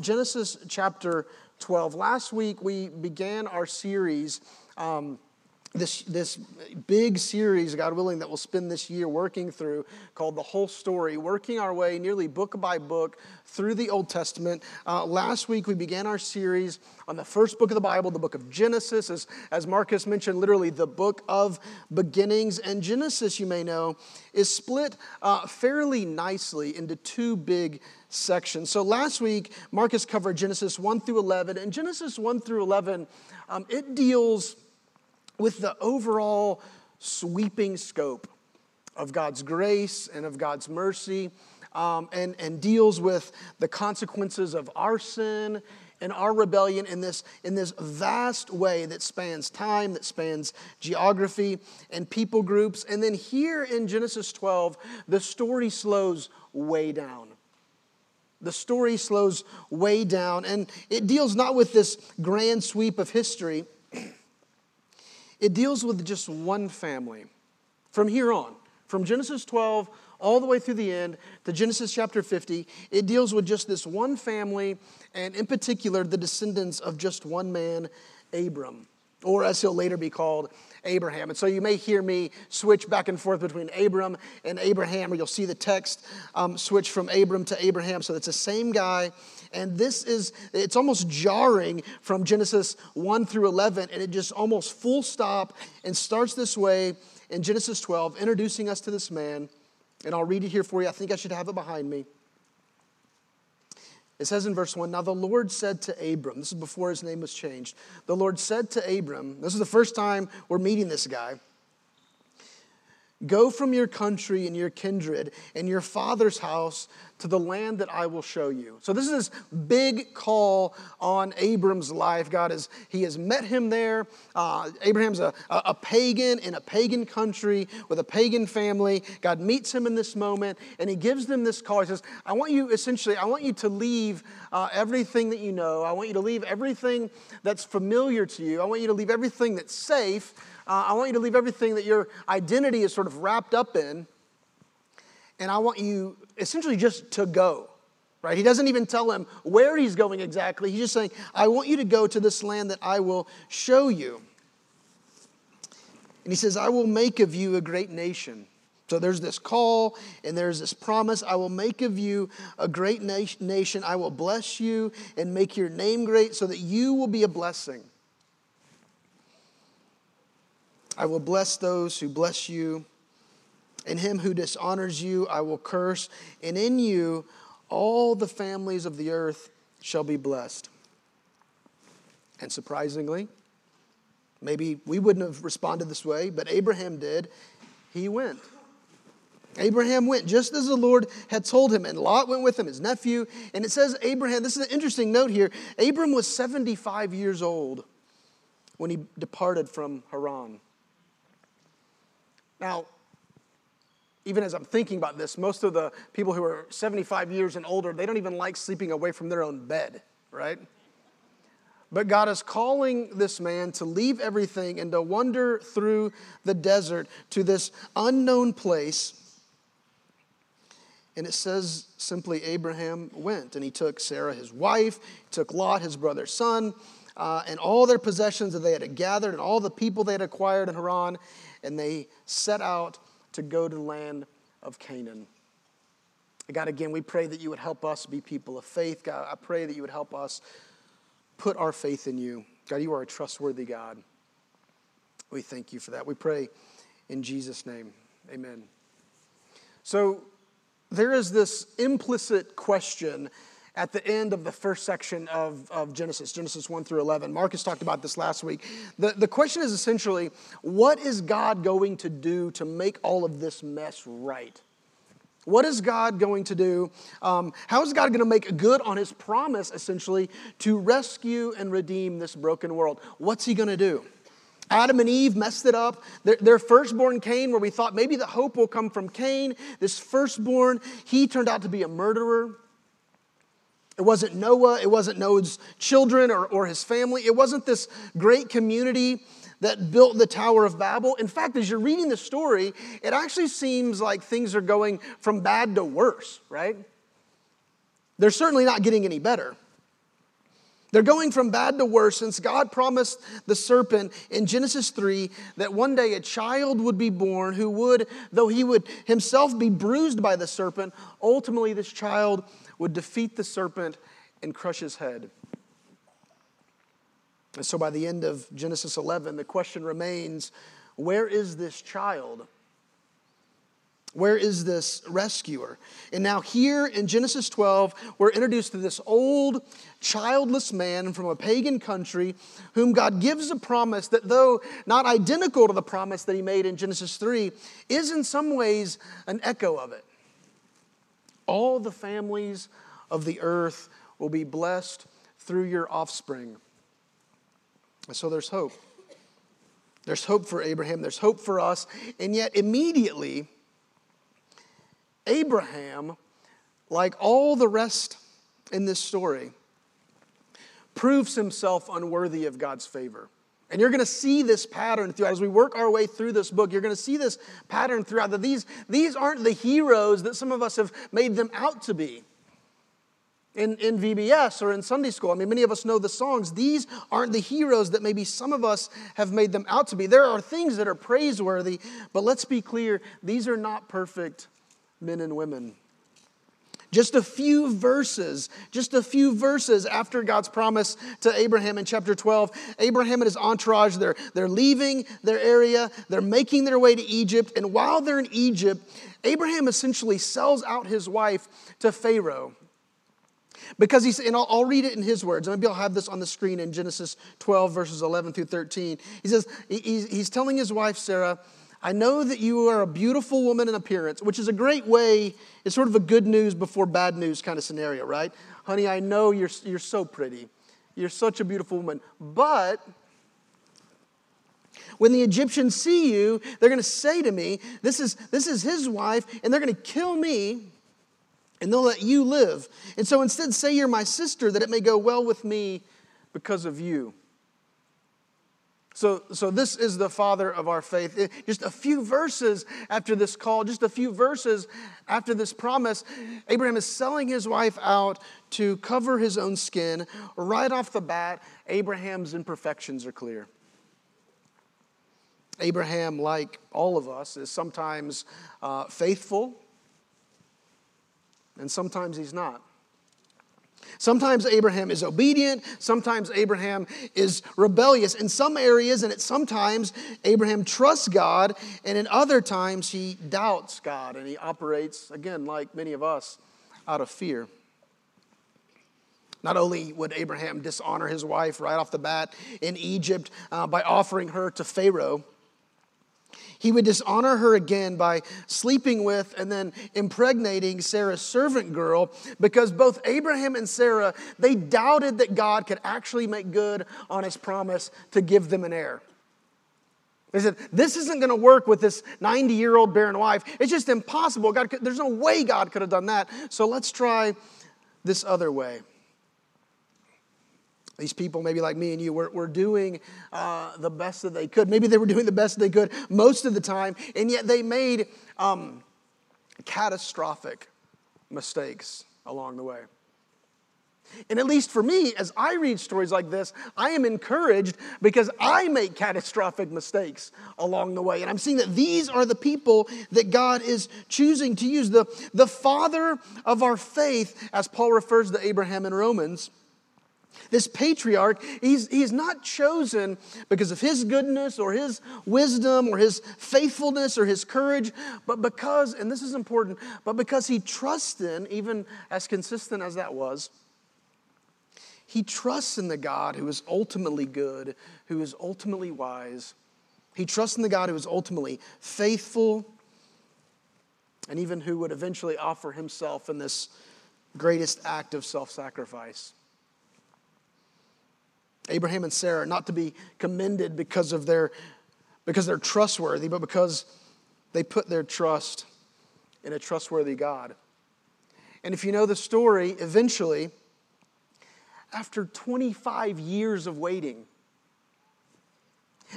Genesis chapter 12. Last week we began our series. Um, this, this big series, God willing, that we'll spend this year working through called The Whole Story, working our way nearly book by book through the Old Testament. Uh, last week, we began our series on the first book of the Bible, the book of Genesis, as, as Marcus mentioned, literally the book of beginnings. And Genesis, you may know, is split uh, fairly nicely into two big sections. So last week, Marcus covered Genesis 1 through 11, and Genesis 1 through 11, um, it deals with the overall sweeping scope of God's grace and of God's mercy, um, and, and deals with the consequences of our sin and our rebellion in this, in this vast way that spans time, that spans geography and people groups. And then here in Genesis 12, the story slows way down. The story slows way down, and it deals not with this grand sweep of history it deals with just one family. From here on, from Genesis 12 all the way through the end to Genesis chapter 50, it deals with just this one family, and in particular, the descendants of just one man, Abram, or as he'll later be called, Abraham. And so you may hear me switch back and forth between Abram and Abraham, or you'll see the text um, switch from Abram to Abraham. So it's the same guy. And this is, it's almost jarring from Genesis 1 through 11, and it just almost full stop and starts this way in Genesis 12, introducing us to this man. And I'll read it here for you. I think I should have it behind me. It says in verse 1 Now the Lord said to Abram, this is before his name was changed. The Lord said to Abram, this is the first time we're meeting this guy. Go from your country and your kindred and your father's house to the land that I will show you. So this is this big call on Abram's life. God has he has met him there. Uh, Abraham's a, a pagan in a pagan country with a pagan family. God meets him in this moment and he gives them this call. He says, "I want you essentially. I want you to leave uh, everything that you know. I want you to leave everything that's familiar to you. I want you to leave everything that's safe." Uh, I want you to leave everything that your identity is sort of wrapped up in, and I want you essentially just to go. Right? He doesn't even tell him where he's going exactly. He's just saying, I want you to go to this land that I will show you. And he says, I will make of you a great nation. So there's this call and there's this promise I will make of you a great nation. I will bless you and make your name great so that you will be a blessing. I will bless those who bless you, and him who dishonors you I will curse, and in you all the families of the earth shall be blessed. And surprisingly, maybe we wouldn't have responded this way, but Abraham did. He went. Abraham went just as the Lord had told him, and Lot went with him, his nephew. And it says, Abraham, this is an interesting note here. Abram was 75 years old when he departed from Haran. Now, even as I'm thinking about this, most of the people who are 75 years and older, they don't even like sleeping away from their own bed, right? But God is calling this man to leave everything and to wander through the desert to this unknown place. And it says simply Abraham went, and he took Sarah, his wife, took Lot, his brother's son, uh, and all their possessions that they had gathered, and all the people they had acquired in Haran, and they set out to go to the land of Canaan. God, again, we pray that you would help us be people of faith. God, I pray that you would help us put our faith in you. God, you are a trustworthy God. We thank you for that. We pray in Jesus' name. Amen. So, there is this implicit question at the end of the first section of, of Genesis, Genesis 1 through 11. Marcus talked about this last week. The, the question is essentially what is God going to do to make all of this mess right? What is God going to do? Um, how is God going to make good on his promise, essentially, to rescue and redeem this broken world? What's he going to do? Adam and Eve messed it up. Their, their, firstborn Cain, where we thought maybe the hope will come from Cain, this firstborn, he turned out to be a murderer. It wasn't Noah, it wasn't Noah's children or, or his family. It wasn't this great community that built the Tower of Babel. In fact, as you're reading the story, it actually seems like things are going from bad to worse, right? They're certainly not getting any better. They're going from bad to worse since God promised the serpent in Genesis 3 that one day a child would be born who would, though he would himself be bruised by the serpent, ultimately this child would defeat the serpent and crush his head. And so by the end of Genesis 11, the question remains where is this child? Where is this rescuer? And now, here in Genesis 12, we're introduced to this old, childless man from a pagan country whom God gives a promise that, though not identical to the promise that he made in Genesis 3, is in some ways an echo of it. All the families of the earth will be blessed through your offspring. So there's hope. There's hope for Abraham, there's hope for us, and yet immediately, Abraham, like all the rest in this story, proves himself unworthy of God's favor. And you're going to see this pattern throughout. As we work our way through this book, you're going to see this pattern throughout that these, these aren't the heroes that some of us have made them out to be. In, in VBS or in Sunday school, I mean, many of us know the songs. These aren't the heroes that maybe some of us have made them out to be. There are things that are praiseworthy, but let's be clear these are not perfect men and women. Just a few verses, just a few verses after God's promise to Abraham in chapter 12, Abraham and his entourage, they're, they're leaving their area, they're making their way to Egypt, and while they're in Egypt, Abraham essentially sells out his wife to Pharaoh. Because he's, and I'll, I'll, read it in his words. Maybe I'll have this on the screen in Genesis 12, verses 11 through 13. He says, he's, he's telling his wife, Sarah, I know that you are a beautiful woman in appearance, which is a great way, it's sort of a good news before bad news kind of scenario, right? Honey, I know you're, you're so pretty. You're such a beautiful woman. But when the Egyptians see you, they're going to say to me, this is, this is his wife, and they're going to kill me, and they'll let you live. And so instead, say you're my sister, that it may go well with me because of you. So, so this is the father of our faith. Just a few verses after this call, just a few verses after this promise, Abraham is selling his wife out to cover his own skin. Right off the bat, Abraham's imperfections are clear. Abraham, like all of us, is sometimes uh, faithful, and sometimes he's not. Sometimes Abraham is obedient, sometimes Abraham is rebellious in some areas, and at sometimes Abraham trusts God, and in other times he doubts God and he operates, again, like many of us, out of fear. Not only would Abraham dishonor his wife right off the bat in Egypt uh, by offering her to Pharaoh, he would dishonor her again by sleeping with and then impregnating Sarah's servant girl because both Abraham and Sarah, they doubted that God could actually make good on his promise to give them an heir. They said, This isn't going to work with this 90 year old barren wife. It's just impossible. God could, there's no way God could have done that. So let's try this other way. These people, maybe like me and you, were, were doing uh, the best that they could. Maybe they were doing the best they could most of the time, and yet they made um, catastrophic mistakes along the way. And at least for me, as I read stories like this, I am encouraged because I make catastrophic mistakes along the way. And I'm seeing that these are the people that God is choosing to use. The, the father of our faith, as Paul refers to Abraham in Romans, this patriarch, he's, he's not chosen because of his goodness or his wisdom or his faithfulness or his courage, but because, and this is important, but because he trusts in, even as consistent as that was, he trusts in the God who is ultimately good, who is ultimately wise. He trusts in the God who is ultimately faithful, and even who would eventually offer himself in this greatest act of self sacrifice. Abraham and Sarah not to be commended because of their because they're trustworthy, but because they put their trust in a trustworthy God. And if you know the story, eventually, after 25 years of waiting,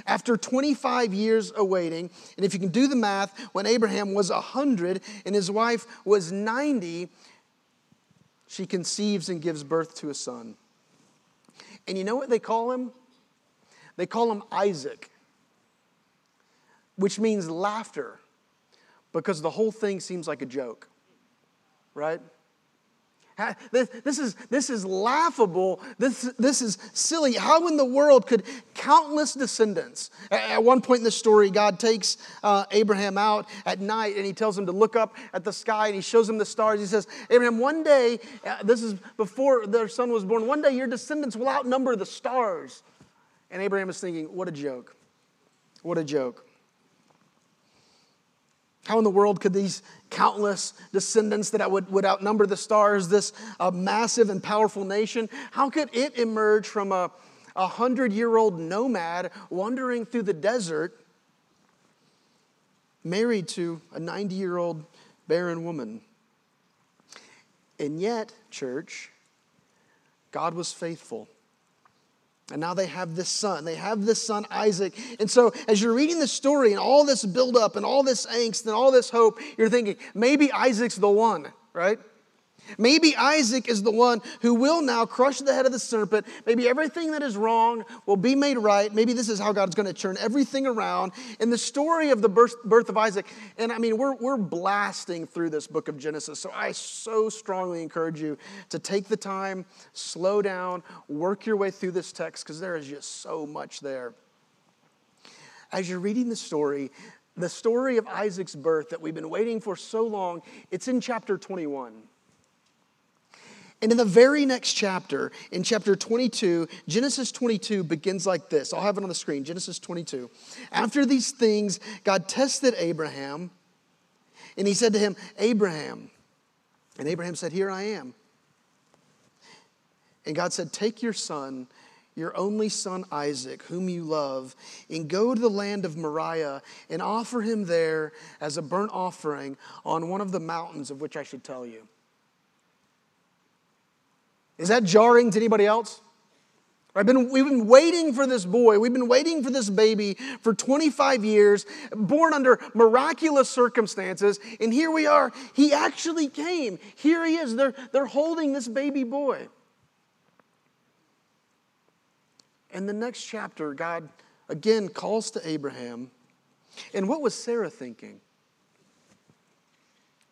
after 25 years of waiting, and if you can do the math, when Abraham was 100 and his wife was 90, she conceives and gives birth to a son. And you know what they call him? They call him Isaac, which means laughter, because the whole thing seems like a joke, right? This this, is, this is laughable. This, this is silly. How in the world could countless descendants? At one point in the story, God takes uh, Abraham out at night and he tells him to look up at the sky and he shows him the stars. He says, Abraham, one day, uh, this is before their son was born, one day your descendants will outnumber the stars. And Abraham is thinking, what a joke. What a joke. How in the world could these countless descendants that would, would outnumber the stars, this uh, massive and powerful nation, how could it emerge from a, a hundred year old nomad wandering through the desert, married to a 90 year old barren woman? And yet, church, God was faithful. And now they have this son. They have this son, Isaac. And so, as you're reading the story and all this buildup and all this angst and all this hope, you're thinking, maybe Isaac's the one, right? Maybe Isaac is the one who will now crush the head of the serpent. Maybe everything that is wrong will be made right. Maybe this is how God's going to turn everything around. In the story of the birth, birth of Isaac, and I mean, we're, we're blasting through this book of Genesis. So I so strongly encourage you to take the time, slow down, work your way through this text because there is just so much there. As you're reading the story, the story of Isaac's birth that we've been waiting for so long, it's in chapter 21. And in the very next chapter, in chapter 22, Genesis 22 begins like this. I'll have it on the screen Genesis 22. After these things, God tested Abraham, and he said to him, Abraham. And Abraham said, Here I am. And God said, Take your son, your only son Isaac, whom you love, and go to the land of Moriah and offer him there as a burnt offering on one of the mountains of which I should tell you. Is that jarring to anybody else? I've been, we've been waiting for this boy. We've been waiting for this baby for 25 years, born under miraculous circumstances. And here we are. He actually came. Here he is. They're, they're holding this baby boy. And the next chapter, God again calls to Abraham. And what was Sarah thinking?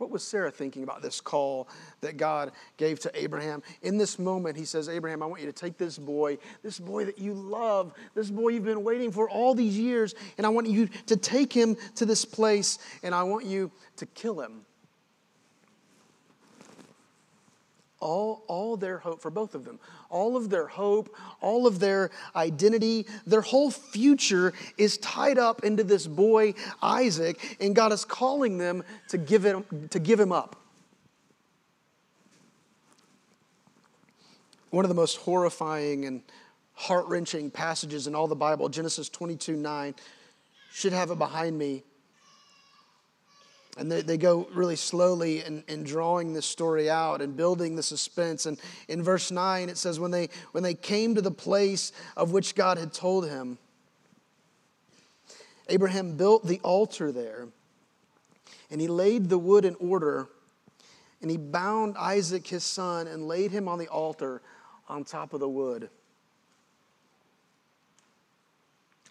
What was Sarah thinking about this call that God gave to Abraham? In this moment, he says, Abraham, I want you to take this boy, this boy that you love, this boy you've been waiting for all these years, and I want you to take him to this place, and I want you to kill him. All, all their hope, for both of them, all of their hope, all of their identity, their whole future is tied up into this boy, Isaac, and God is calling them to give him, to give him up. One of the most horrifying and heart wrenching passages in all the Bible, Genesis 22 9, should have it behind me. And they, they go really slowly in, in drawing this story out and building the suspense. And in verse 9, it says, when they, when they came to the place of which God had told him, Abraham built the altar there, and he laid the wood in order, and he bound Isaac his son and laid him on the altar on top of the wood.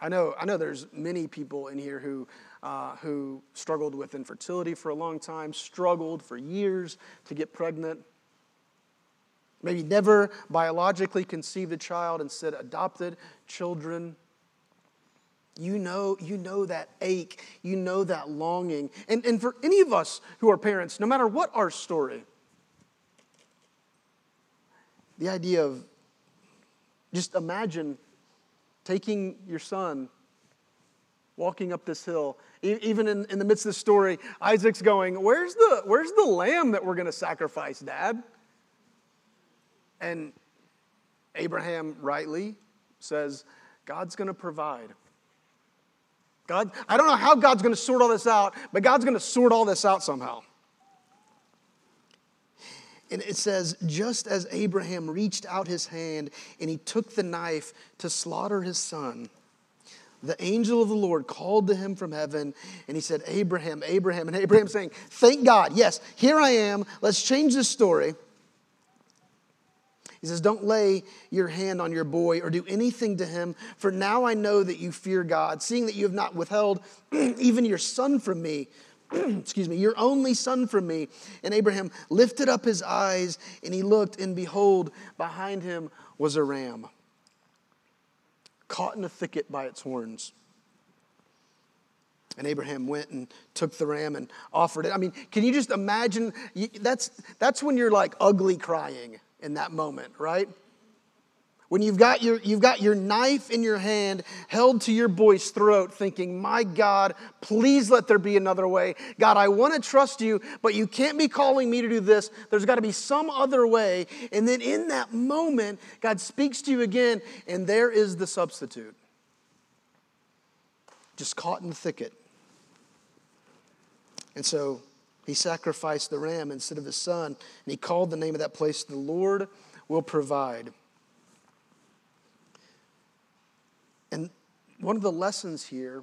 I know, I know there's many people in here who uh, who struggled with infertility for a long time, struggled for years to get pregnant, maybe never biologically conceived a child, instead adopted children. You know, you know that ache, you know that longing. And, and for any of us who are parents, no matter what our story, the idea of just imagine taking your son walking up this hill. Even in, in the midst of the story, Isaac's going, Where's the, where's the lamb that we're going to sacrifice, Dad? And Abraham rightly says, God's going to provide. God, I don't know how God's going to sort all this out, but God's going to sort all this out somehow. And it says, just as Abraham reached out his hand and he took the knife to slaughter his son, the angel of the Lord called to him from heaven and he said, Abraham, Abraham. And Abraham saying, Thank God, yes, here I am. Let's change this story. He says, Don't lay your hand on your boy or do anything to him, for now I know that you fear God, seeing that you have not withheld even your son from me. Excuse me, your only son from me. And Abraham lifted up his eyes and he looked, and behold, behind him was a ram caught in a thicket by its horns. And Abraham went and took the ram and offered it. I mean, can you just imagine? That's, that's when you're like ugly crying in that moment, right? When you've got, your, you've got your knife in your hand held to your boy's throat, thinking, My God, please let there be another way. God, I want to trust you, but you can't be calling me to do this. There's got to be some other way. And then in that moment, God speaks to you again, and there is the substitute. Just caught in the thicket. And so he sacrificed the ram instead of his son, and he called the name of that place, The Lord Will Provide. And one of the lessons here,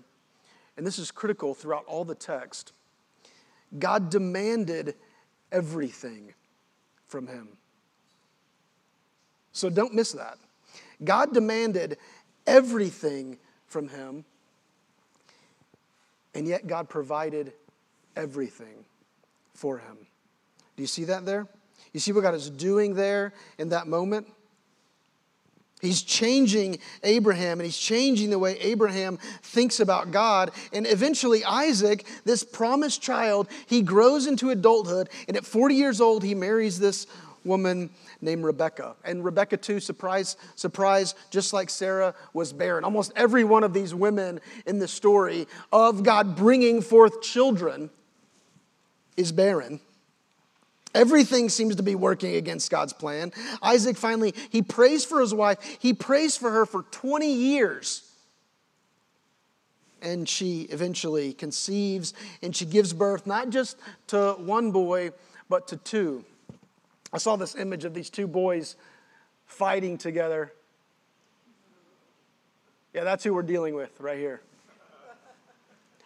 and this is critical throughout all the text, God demanded everything from him. So don't miss that. God demanded everything from him, and yet God provided everything for him. Do you see that there? You see what God is doing there in that moment? He's changing Abraham and he's changing the way Abraham thinks about God. And eventually, Isaac, this promised child, he grows into adulthood. And at 40 years old, he marries this woman named Rebecca. And Rebecca, too, surprise, surprise, just like Sarah was barren. Almost every one of these women in the story of God bringing forth children is barren. Everything seems to be working against God's plan. Isaac finally, he prays for his wife. He prays for her for 20 years. And she eventually conceives and she gives birth not just to one boy, but to two. I saw this image of these two boys fighting together. Yeah, that's who we're dealing with right here.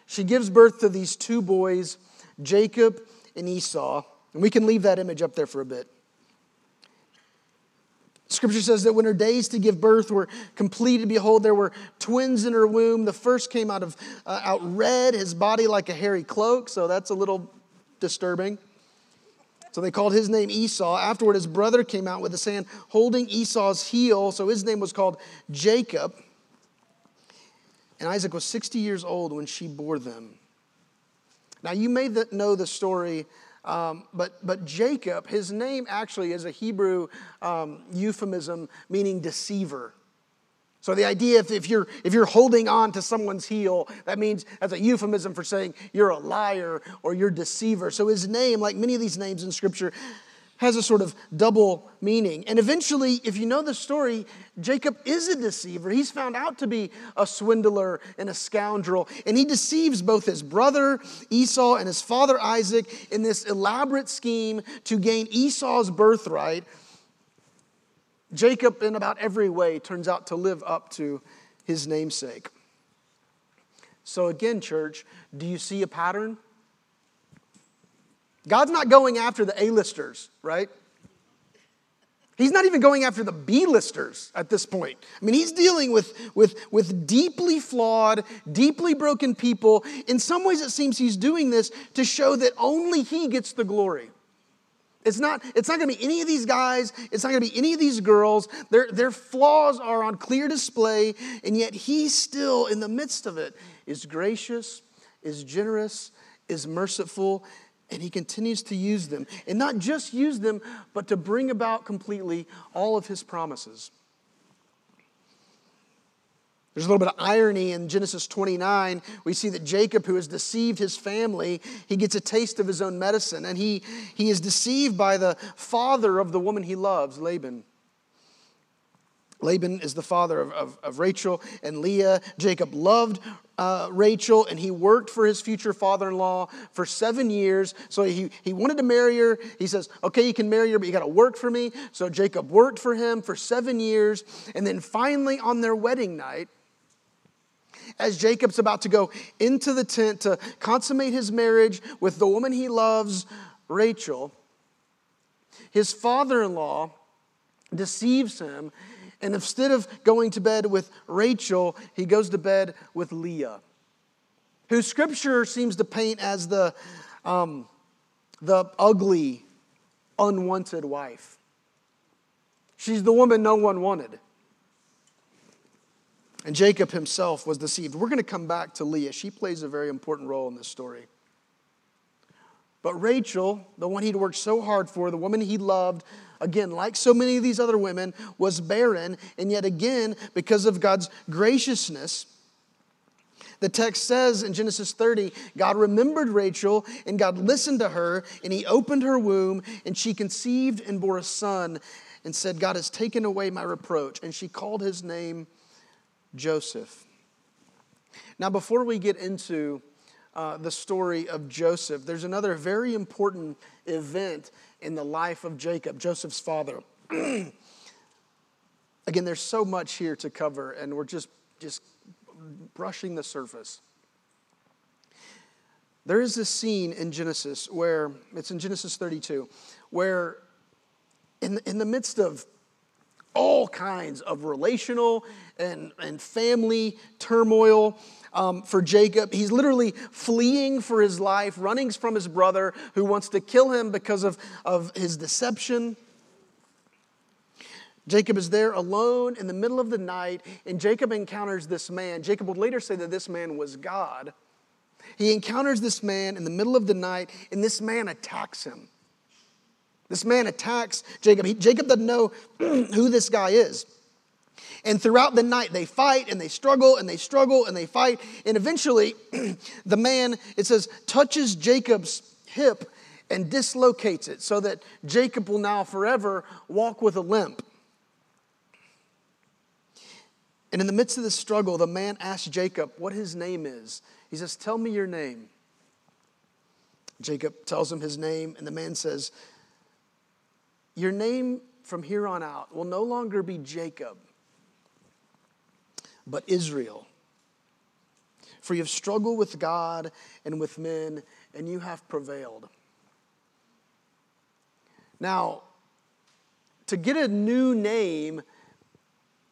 She gives birth to these two boys, Jacob and Esau. And we can leave that image up there for a bit. Scripture says that when her days to give birth were completed, behold, there were twins in her womb. The first came out of uh, out red, his body like a hairy cloak, so that's a little disturbing. So they called his name Esau. Afterward, his brother came out with his hand holding Esau's heel, so his name was called Jacob. And Isaac was 60 years old when she bore them. Now, you may know the story um, but, but Jacob, his name actually is a Hebrew um, euphemism meaning deceiver. So the idea if, if, you're, if you're holding on to someone's heel, that means that's a euphemism for saying you're a liar or you're deceiver. So his name, like many of these names in Scripture, has a sort of double meaning. And eventually, if you know the story, Jacob is a deceiver. He's found out to be a swindler and a scoundrel. And he deceives both his brother Esau and his father Isaac in this elaborate scheme to gain Esau's birthright. Jacob, in about every way, turns out to live up to his namesake. So, again, church, do you see a pattern? God's not going after the A-listers, right? He's not even going after the B-listers at this point. I mean, he's dealing with, with, with deeply flawed, deeply broken people. In some ways, it seems he's doing this to show that only he gets the glory. It's not, it's not going to be any of these guys. It's not going to be any of these girls. Their, their flaws are on clear display, and yet he still, in the midst of it, is gracious, is generous, is merciful, and he continues to use them. And not just use them, but to bring about completely all of his promises. There's a little bit of irony in Genesis 29. We see that Jacob, who has deceived his family, he gets a taste of his own medicine, and he, he is deceived by the father of the woman he loves, Laban. Laban is the father of, of, of Rachel and Leah. Jacob loved uh, Rachel and he worked for his future father in law for seven years. So he, he wanted to marry her. He says, Okay, you can marry her, but you got to work for me. So Jacob worked for him for seven years. And then finally, on their wedding night, as Jacob's about to go into the tent to consummate his marriage with the woman he loves, Rachel, his father in law deceives him. And instead of going to bed with Rachel, he goes to bed with Leah, who scripture seems to paint as the, um, the ugly, unwanted wife. She's the woman no one wanted. And Jacob himself was deceived. We're going to come back to Leah. She plays a very important role in this story. But Rachel, the one he'd worked so hard for, the woman he loved, again, like so many of these other women, was barren. And yet again, because of God's graciousness, the text says in Genesis 30, God remembered Rachel and God listened to her and he opened her womb and she conceived and bore a son and said, God has taken away my reproach. And she called his name Joseph. Now, before we get into uh, the story of Joseph, there's another very important event in the life of Jacob, Joseph's father. Again, there's so much here to cover, and we're just, just brushing the surface. There is this scene in Genesis where, it's in Genesis 32, where in in the midst of all kinds of relational and, and family turmoil um, for Jacob. He's literally fleeing for his life, running from his brother who wants to kill him because of, of his deception. Jacob is there alone in the middle of the night, and Jacob encounters this man. Jacob would later say that this man was God. He encounters this man in the middle of the night, and this man attacks him. This man attacks Jacob. He, Jacob doesn't know who this guy is. And throughout the night, they fight and they struggle and they struggle and they fight. And eventually, the man, it says, touches Jacob's hip and dislocates it so that Jacob will now forever walk with a limp. And in the midst of this struggle, the man asks Jacob what his name is. He says, Tell me your name. Jacob tells him his name, and the man says, your name from here on out will no longer be Jacob, but Israel. For you have struggled with God and with men, and you have prevailed. Now, to get a new name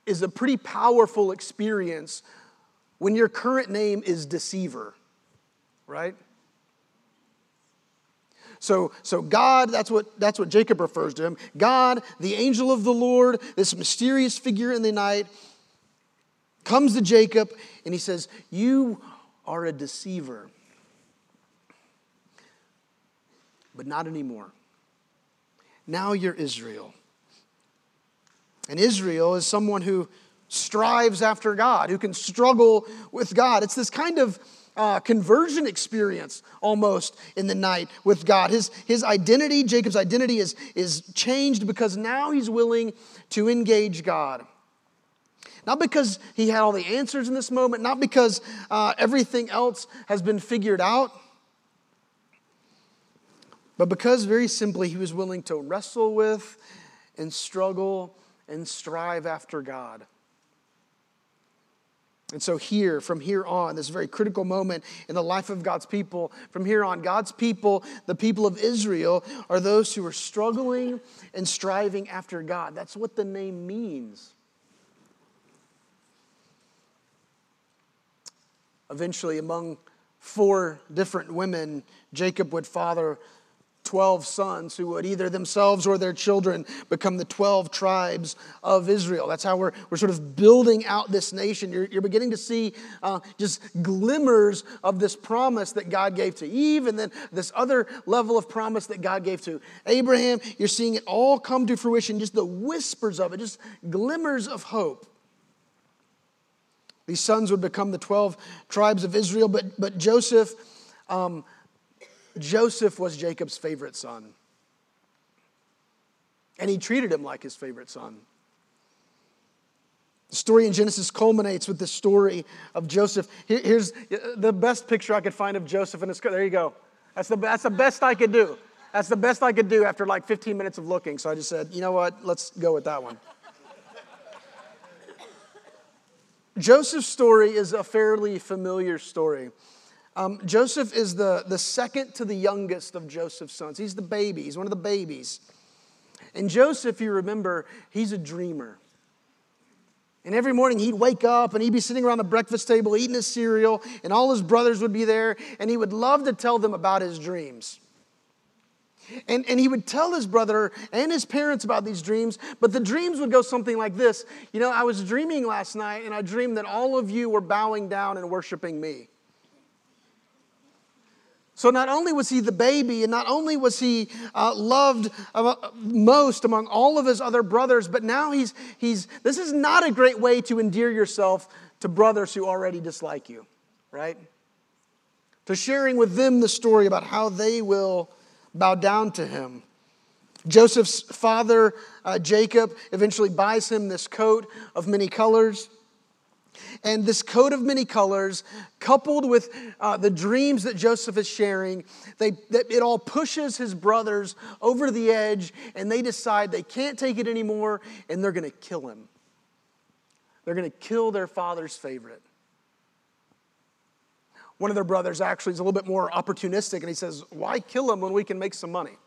is a pretty powerful experience when your current name is deceiver, right? So, so God, that's what, that's what Jacob refers to him. God, the angel of the Lord, this mysterious figure in the night, comes to Jacob and he says, You are a deceiver. But not anymore. Now you're Israel. And Israel is someone who strives after God, who can struggle with God. It's this kind of uh, conversion experience almost in the night with God. His, his identity, Jacob's identity, is, is changed because now he's willing to engage God. Not because he had all the answers in this moment, not because uh, everything else has been figured out, but because very simply he was willing to wrestle with and struggle and strive after God. And so, here, from here on, this very critical moment in the life of God's people, from here on, God's people, the people of Israel, are those who are struggling and striving after God. That's what the name means. Eventually, among four different women, Jacob would father 12 sons who would either themselves or their children become the 12 tribes of Israel. That's how we're, we're sort of building out this nation. You're, you're beginning to see uh, just glimmers of this promise that God gave to Eve, and then this other level of promise that God gave to Abraham. You're seeing it all come to fruition, just the whispers of it, just glimmers of hope. These sons would become the 12 tribes of Israel, but, but Joseph. Um, Joseph was Jacob's favorite son. And he treated him like his favorite son. The story in Genesis culminates with the story of Joseph. Here's the best picture I could find of Joseph in his. There you go. That's the, that's the best I could do. That's the best I could do after like 15 minutes of looking. So I just said, you know what? Let's go with that one. Joseph's story is a fairly familiar story. Um, Joseph is the, the second to the youngest of Joseph's sons. He's the baby, he's one of the babies. And Joseph, you remember, he's a dreamer. And every morning he'd wake up and he'd be sitting around the breakfast table eating his cereal, and all his brothers would be there, and he would love to tell them about his dreams. And, and he would tell his brother and his parents about these dreams, but the dreams would go something like this You know, I was dreaming last night, and I dreamed that all of you were bowing down and worshiping me. So not only was he the baby, and not only was he uh, loved uh, most among all of his other brothers, but now he's, he's, this is not a great way to endear yourself to brothers who already dislike you, right? To sharing with them the story about how they will bow down to him. Joseph's father, uh, Jacob, eventually buys him this coat of many colors. And this coat of many colors, coupled with uh, the dreams that Joseph is sharing, they, that it all pushes his brothers over the edge, and they decide they can't take it anymore, and they're going to kill him. They're going to kill their father's favorite. One of their brothers actually is a little bit more opportunistic, and he says, Why kill him when we can make some money?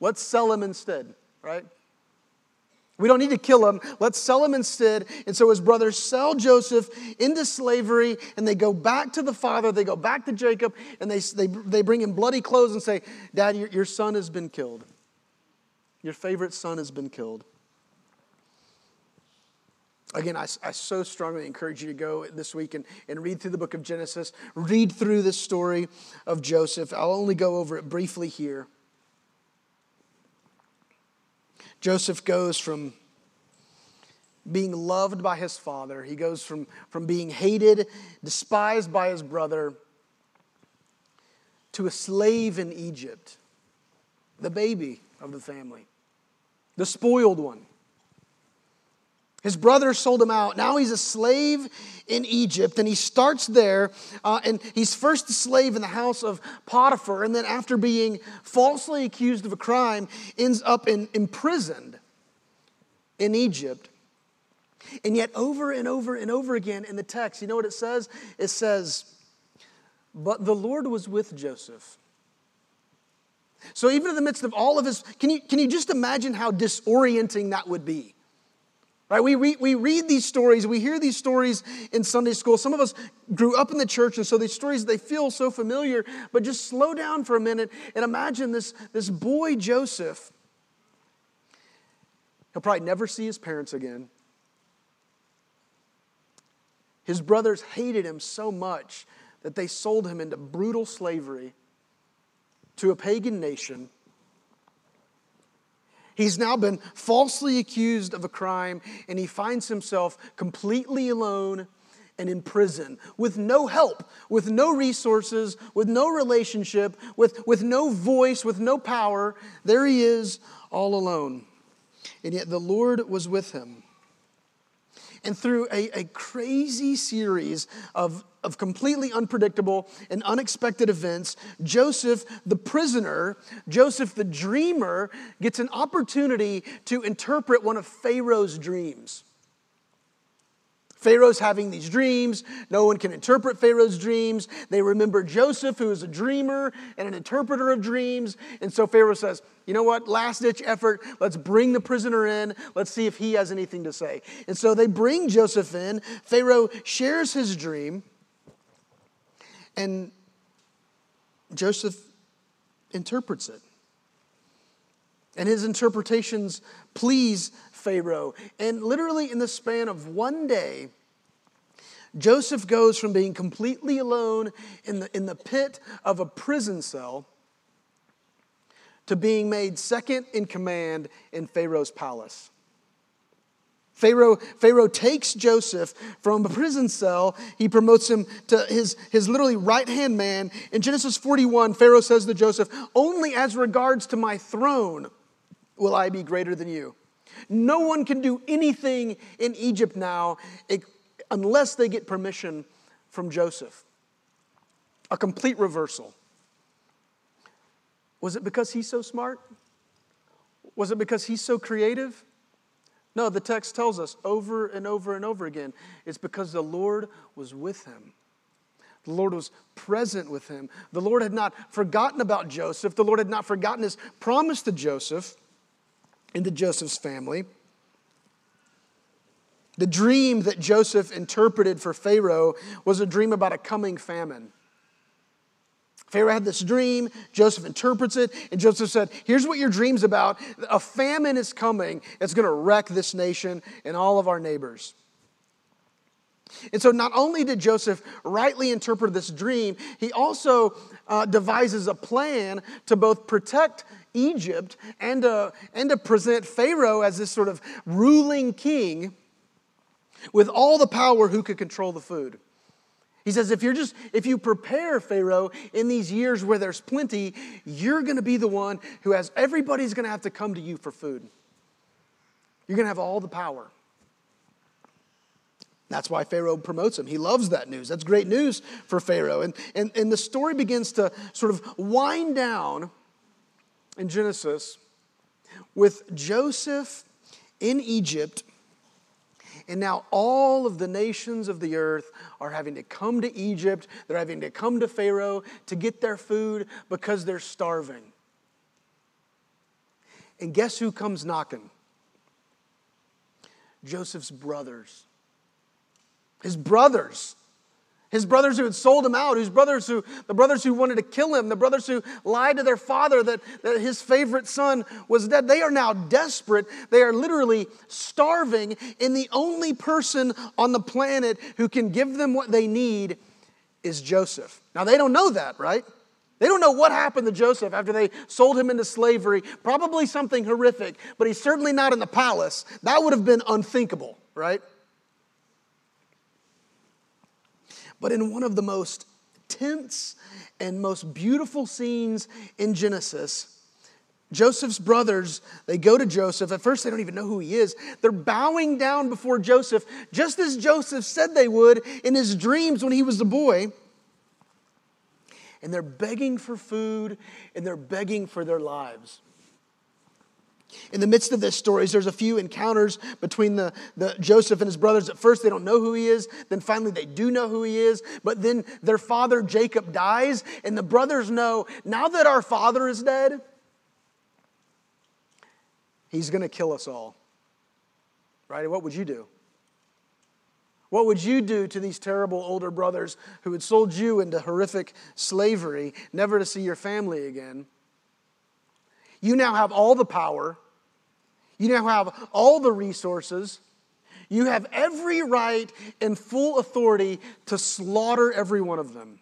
Let's sell him instead, right? We don't need to kill him. Let's sell him instead. And so his brothers sell Joseph into slavery and they go back to the father. They go back to Jacob and they, they, they bring him bloody clothes and say, Dad, your, your son has been killed. Your favorite son has been killed. Again, I, I so strongly encourage you to go this week and, and read through the book of Genesis, read through the story of Joseph. I'll only go over it briefly here. Joseph goes from being loved by his father, he goes from, from being hated, despised by his brother, to a slave in Egypt, the baby of the family, the spoiled one. His brother sold him out. Now he's a slave in Egypt, and he starts there. Uh, and he's first a slave in the house of Potiphar, and then, after being falsely accused of a crime, ends up in, imprisoned in Egypt. And yet, over and over and over again in the text, you know what it says? It says, But the Lord was with Joseph. So, even in the midst of all of his, can you, can you just imagine how disorienting that would be? Right? We, read, we read these stories, we hear these stories in Sunday school. Some of us grew up in the church, and so these stories, they feel so familiar. But just slow down for a minute and imagine this, this boy, Joseph. He'll probably never see his parents again. His brothers hated him so much that they sold him into brutal slavery to a pagan nation. He's now been falsely accused of a crime, and he finds himself completely alone and in prison with no help, with no resources, with no relationship, with, with no voice, with no power. There he is, all alone. And yet the Lord was with him. And through a, a crazy series of, of completely unpredictable and unexpected events, Joseph, the prisoner, Joseph, the dreamer, gets an opportunity to interpret one of Pharaoh's dreams. Pharaoh's having these dreams. No one can interpret Pharaoh's dreams. They remember Joseph, who is a dreamer and an interpreter of dreams. And so Pharaoh says, You know what? Last ditch effort. Let's bring the prisoner in. Let's see if he has anything to say. And so they bring Joseph in. Pharaoh shares his dream. And Joseph interprets it. And his interpretations please Pharaoh. And literally, in the span of one day, Joseph goes from being completely alone in the, in the pit of a prison cell to being made second in command in Pharaoh's palace. Pharaoh, Pharaoh takes Joseph from a prison cell. He promotes him to his, his literally right hand man. In Genesis 41, Pharaoh says to Joseph, Only as regards to my throne will I be greater than you. No one can do anything in Egypt now unless they get permission from Joseph. A complete reversal. Was it because he's so smart? Was it because he's so creative? No, the text tells us over and over and over again it's because the Lord was with him. The Lord was present with him. The Lord had not forgotten about Joseph. The Lord had not forgotten his promise to Joseph. into Joseph's family. The dream that Joseph interpreted for Pharaoh was a dream about a coming famine. Pharaoh had this dream, Joseph interprets it, and Joseph said, Here's what your dream's about. A famine is coming. It's going to wreck this nation and all of our neighbors. And so, not only did Joseph rightly interpret this dream, he also uh, devises a plan to both protect Egypt and to, and to present Pharaoh as this sort of ruling king with all the power who could control the food. He says, if you're just, if you prepare Pharaoh in these years where there's plenty, you're going to be the one who has, everybody's going to have to come to you for food. You're going to have all the power. That's why Pharaoh promotes him. He loves that news. That's great news for Pharaoh. And, and, and the story begins to sort of wind down in Genesis with Joseph in Egypt and now all of the nations of the earth are having to come to Egypt. They're having to come to Pharaoh to get their food because they're starving. And guess who comes knocking? Joseph's brothers. His brothers. His brothers who had sold him out, his brothers who, the brothers who wanted to kill him, the brothers who lied to their father that, that his favorite son was dead, they are now desperate. They are literally starving, and the only person on the planet who can give them what they need is Joseph. Now, they don't know that, right? They don't know what happened to Joseph after they sold him into slavery. Probably something horrific, but he's certainly not in the palace. That would have been unthinkable, right? But in one of the most tense and most beautiful scenes in Genesis. Joseph's brothers, they go to Joseph. At first, they don't even know who he is. They're bowing down before Joseph, just as Joseph said they would in his dreams when he was a boy. And they're begging for food and they're begging for their lives. In the midst of this story, there's a few encounters between the, the Joseph and his brothers. At first, they don't know who he is. Then finally, they do know who he is. But then their father Jacob dies, and the brothers know now that our father is dead, he's going to kill us all. Right? What would you do? What would you do to these terrible older brothers who had sold you into horrific slavery, never to see your family again? You now have all the power. You now have all the resources. You have every right and full authority to slaughter every one of them.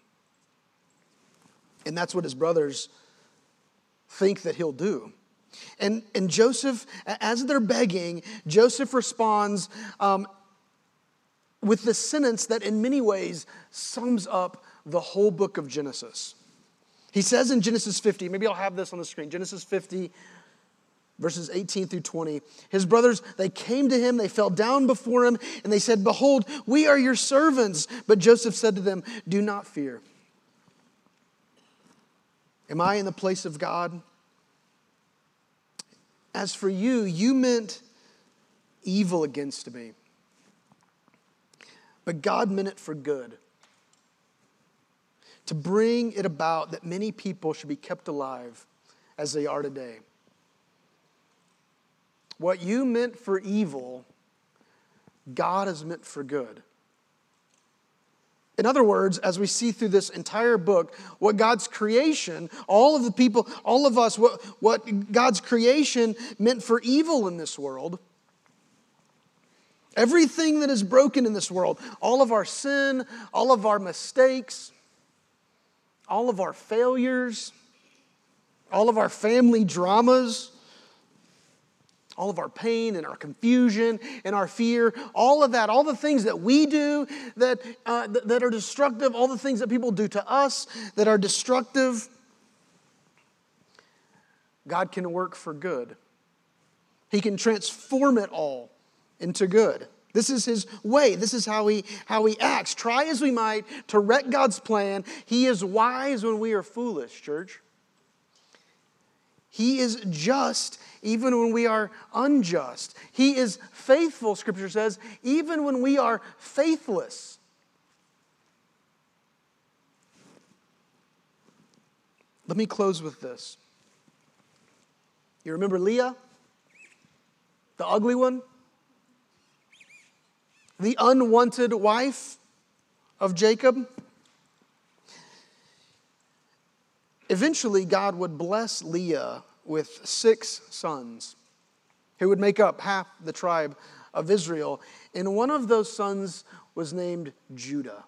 And that's what his brothers think that he'll do. And, and Joseph, as they're begging, Joseph responds um, with the sentence that in many ways sums up the whole book of Genesis. He says in Genesis 50, maybe I'll have this on the screen Genesis 50, verses 18 through 20. His brothers, they came to him, they fell down before him, and they said, Behold, we are your servants. But Joseph said to them, Do not fear. Am I in the place of God? As for you, you meant evil against me, but God meant it for good to bring it about that many people should be kept alive as they are today. What you meant for evil, God has meant for good. In other words, as we see through this entire book, what God's creation, all of the people, all of us, what, what God's creation meant for evil in this world, everything that is broken in this world, all of our sin, all of our mistakes, all of our failures, all of our family dramas, all of our pain and our confusion and our fear, all of that, all the things that we do that, uh, that are destructive, all the things that people do to us that are destructive, God can work for good. He can transform it all into good. This is his way. This is how he, how he acts. Try as we might to wreck God's plan, he is wise when we are foolish, church. He is just even when we are unjust. He is faithful, Scripture says, even when we are faithless. Let me close with this. You remember Leah? the ugly one, the unwanted wife of Jacob. Eventually, God would bless Leah with six sons who would make up half the tribe of Israel. And one of those sons was named Judah.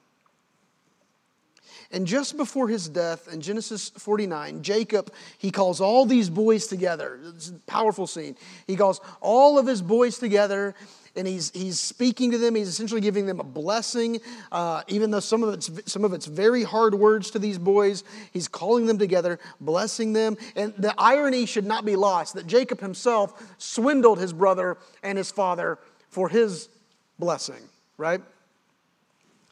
And just before his death in Genesis 49, Jacob, he calls all these boys together. It's a powerful scene. He calls all of his boys together and he's, he's speaking to them. He's essentially giving them a blessing, uh, even though some of, it's, some of it's very hard words to these boys. He's calling them together, blessing them. And the irony should not be lost that Jacob himself swindled his brother and his father for his blessing, right?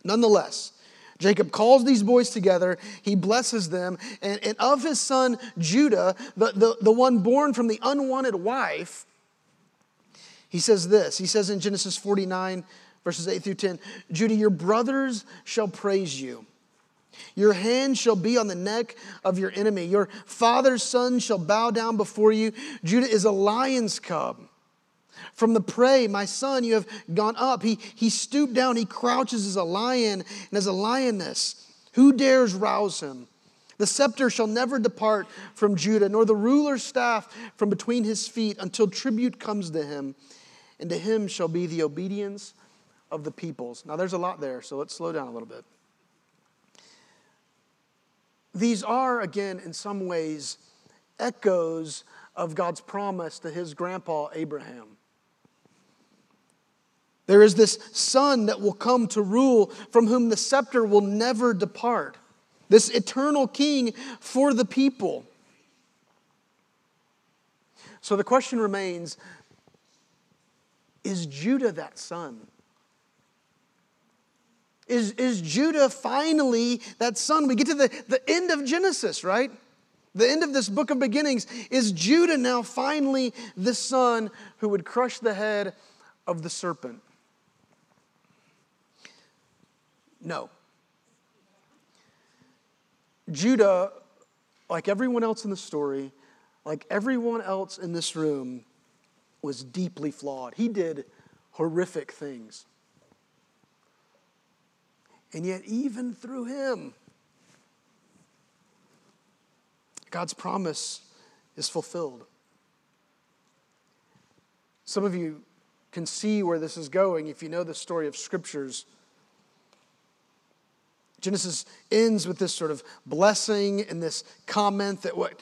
Nonetheless, Jacob calls these boys together, he blesses them, and, and of his son Judah, the, the, the one born from the unwanted wife, he says this. He says in Genesis 49, verses 8 through 10 Judah, your brothers shall praise you. Your hand shall be on the neck of your enemy. Your father's son shall bow down before you. Judah is a lion's cub. From the prey, my son, you have gone up. He, he stooped down, he crouches as a lion and as a lioness. Who dares rouse him? The scepter shall never depart from Judah, nor the ruler's staff from between his feet until tribute comes to him, and to him shall be the obedience of the peoples. Now, there's a lot there, so let's slow down a little bit. These are, again, in some ways, echoes of God's promise to his grandpa Abraham. There is this son that will come to rule from whom the scepter will never depart. This eternal king for the people. So the question remains is Judah that son? Is, is Judah finally that son? We get to the, the end of Genesis, right? The end of this book of beginnings. Is Judah now finally the son who would crush the head of the serpent? No. Judah, like everyone else in the story, like everyone else in this room, was deeply flawed. He did horrific things. And yet, even through him, God's promise is fulfilled. Some of you can see where this is going if you know the story of scriptures. Genesis ends with this sort of blessing and this comment that what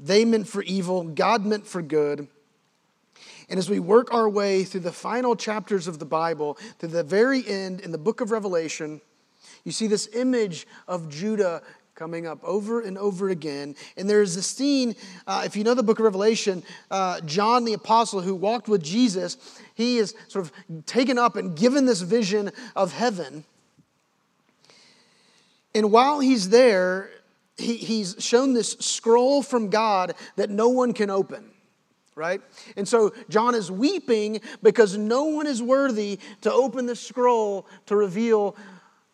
they meant for evil, God meant for good. And as we work our way through the final chapters of the Bible, to the very end in the book of Revelation, you see this image of Judah coming up over and over again. And there's a scene, uh, if you know the book of Revelation, uh, John the apostle who walked with Jesus, he is sort of taken up and given this vision of heaven. And while he's there, he, he's shown this scroll from God that no one can open, right? And so John is weeping because no one is worthy to open the scroll to reveal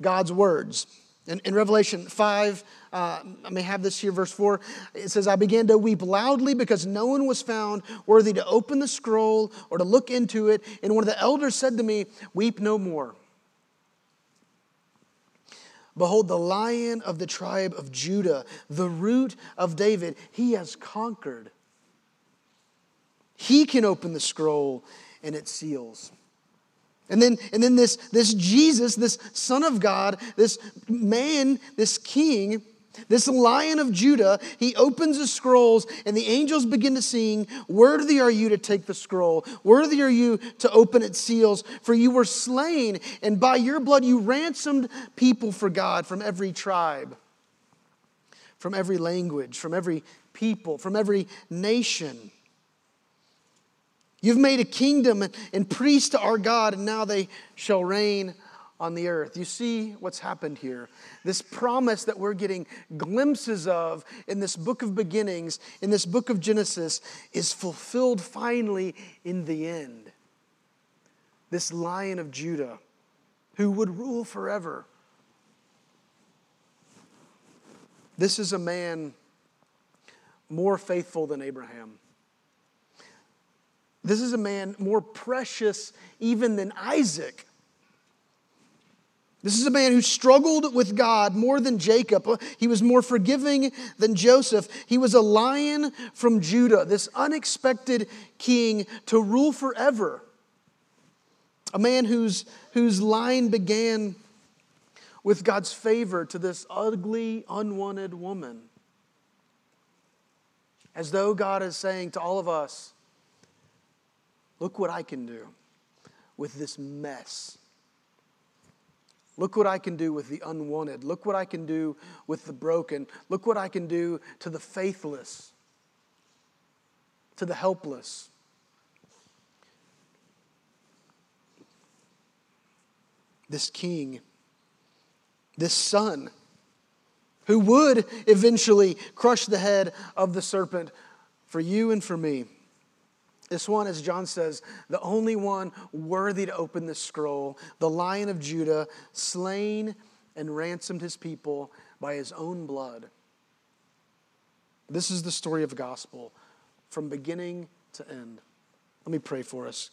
God's words. In, in Revelation 5, uh, I may have this here, verse 4. It says, I began to weep loudly because no one was found worthy to open the scroll or to look into it. And one of the elders said to me, Weep no more. Behold, the lion of the tribe of Judah, the root of David, he has conquered. He can open the scroll and its seals. And then, and then this, this Jesus, this Son of God, this man, this king, this lion of Judah, he opens the scrolls, and the angels begin to sing, Worthy are you to take the scroll, worthy are you to open its seals, for you were slain, and by your blood you ransomed people for God from every tribe, from every language, from every people, from every nation. You've made a kingdom and priests to our God, and now they shall reign on the earth. You see what's happened here. This promise that we're getting glimpses of in this book of beginnings, in this book of Genesis, is fulfilled finally in the end. This lion of Judah who would rule forever. This is a man more faithful than Abraham. This is a man more precious even than Isaac. This is a man who struggled with God more than Jacob. He was more forgiving than Joseph. He was a lion from Judah, this unexpected king to rule forever. A man whose, whose line began with God's favor to this ugly, unwanted woman. As though God is saying to all of us, Look what I can do with this mess. Look what I can do with the unwanted. Look what I can do with the broken. Look what I can do to the faithless, to the helpless. This king, this son, who would eventually crush the head of the serpent for you and for me. This one, as John says, the only one worthy to open the scroll, the lion of Judah, slain and ransomed his people by his own blood. This is the story of the gospel from beginning to end. Let me pray for us.